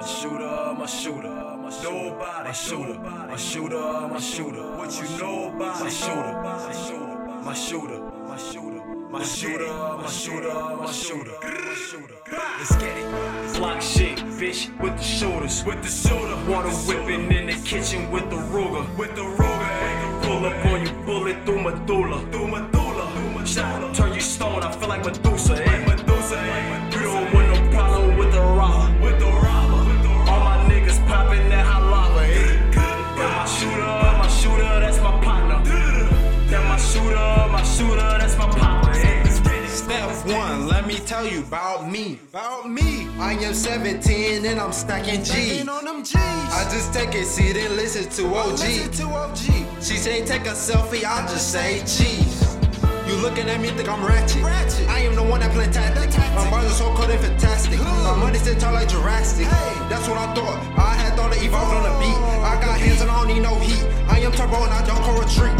My shooter, my shooter, my nobody. My shooter, my shooter, my shooter. What you know about my shooter? My shooter, my shooter, my shooter, my shooter, my shooter, my shooter. Let's get it. Block shit, bitch, with the shooters. With the shooter, Water whipping in the kitchen with the Ruger. with the Ruger. Pull up on you, bullet through medulla. Through Medulla, through Shot, turn you stone, I feel like Medusa. Eh? Medusa, tell you about me. About me. I am 17 and I'm stacking G. on them G's. I just take a seat and listen to Listen OG. to OG. She say take a selfie, I just say cheese. You looking at me think I'm ratchet. Ratchet. I am the one that play tactic. My bars are so cold and fantastic. My money sit tall like Jurassic. Hey. That's what I thought. I had thought it evolved on the beat. I got hands and I don't need no heat. I am turbo and I don't call a retreat.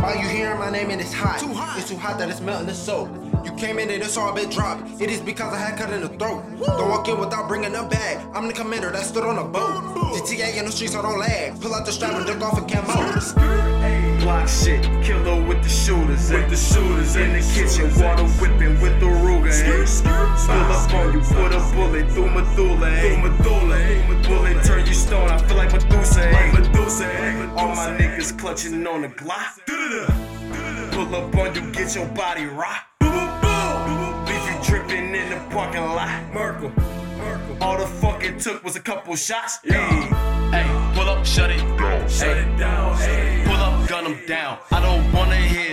Are you hearing my name and it's hot? Too hot. It's too hot that it's melting the soap. You came in and it's all been dropped. It is because I had cut in the throat. Don't walk in without bringing a bag. I'm the commander that stood on a boat. GTA in the streets, I don't lag. Pull out the strap and duck off a camo. Block shit, killer with the shooters. With the shooters in the kitchen, water whipping with the Ruger. Skirt, skirt, Pull up on you, put a bullet through medulla. Through Medulla, ayy. Bullet turn you stone, I feel like Medusa. Like? Medusa. All my niggas clutching on the Glock. Pull up on you, get your body rock. Parking lot. Merkel, Merkel. All the fuck it took was a couple shots. Yeah. Hey, hey, pull up, shut it down. Shut Hey, it down, ayy. Pull up, gun them down. I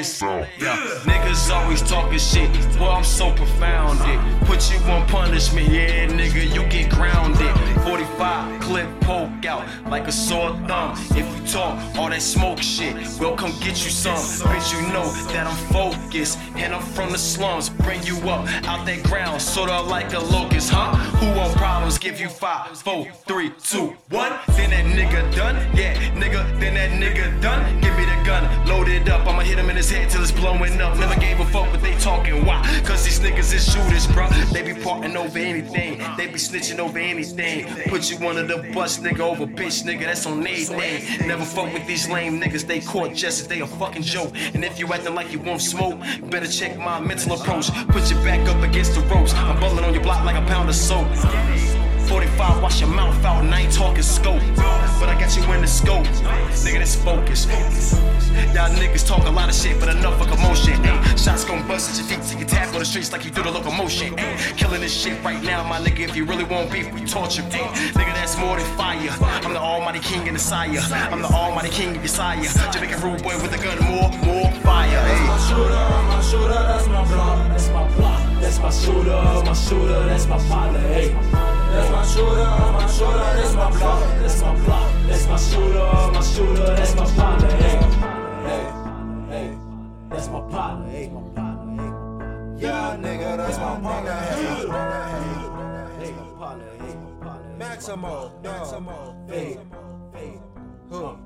don't wanna hear so. Yeah. Niggas always talking shit. Well, I'm so profounded. Put you on punishment, yeah, nigga, you get grounded. 45 clip poke out like a sore thumb. If you talk all that smoke shit, we'll come get you some. Bitch, you know that I'm focused and I'm from the slums. Bring you up out that ground, sorta like a locust, huh? Who want problems? Give you five, four, three, two, one. Then that nigga done, yeah, nigga. Then that nigga done. Give me the gun, his head till it's blowing up. Never gave a fuck, but they talking why? Cause these niggas is shooters, bruh. They be parting over anything. They be snitching over anything. Put you under the bus, nigga, over bitch, nigga. That's on anything. Never fuck with these lame niggas. They caught justice, they a fucking joke. And if you acting like you won't smoke, better check my mental approach. Put your back up against the ropes. I'm bubbling on your block like a pound of soap. 45, wash your mouth out, and I ain't talking scope. But I got you in the scope. Nigga, that's focus. Y'all niggas talk a lot of shit, but enough for commotion. Ayy, shots gon' bust at your feet till you tap on the streets like you do the locomotion. Ayy, killing this shit right now, my nigga. If you really want beef, we torture. Ayy, nigga, that's more than fire. I'm the almighty king and the sire. I'm the almighty king of your sire. Jamaican rude boy with a gun, more, more fire. Ayy. my shooter, my shooter, that's my block, that's my block. That's my shooter, my shooter, that's my hey. That's my partner, hey, my partner, hey. Yeah, nigga, that's my partner. Hey, my partner, eh? hey, my. Eh? Maximo, Maximo. Hey, Who?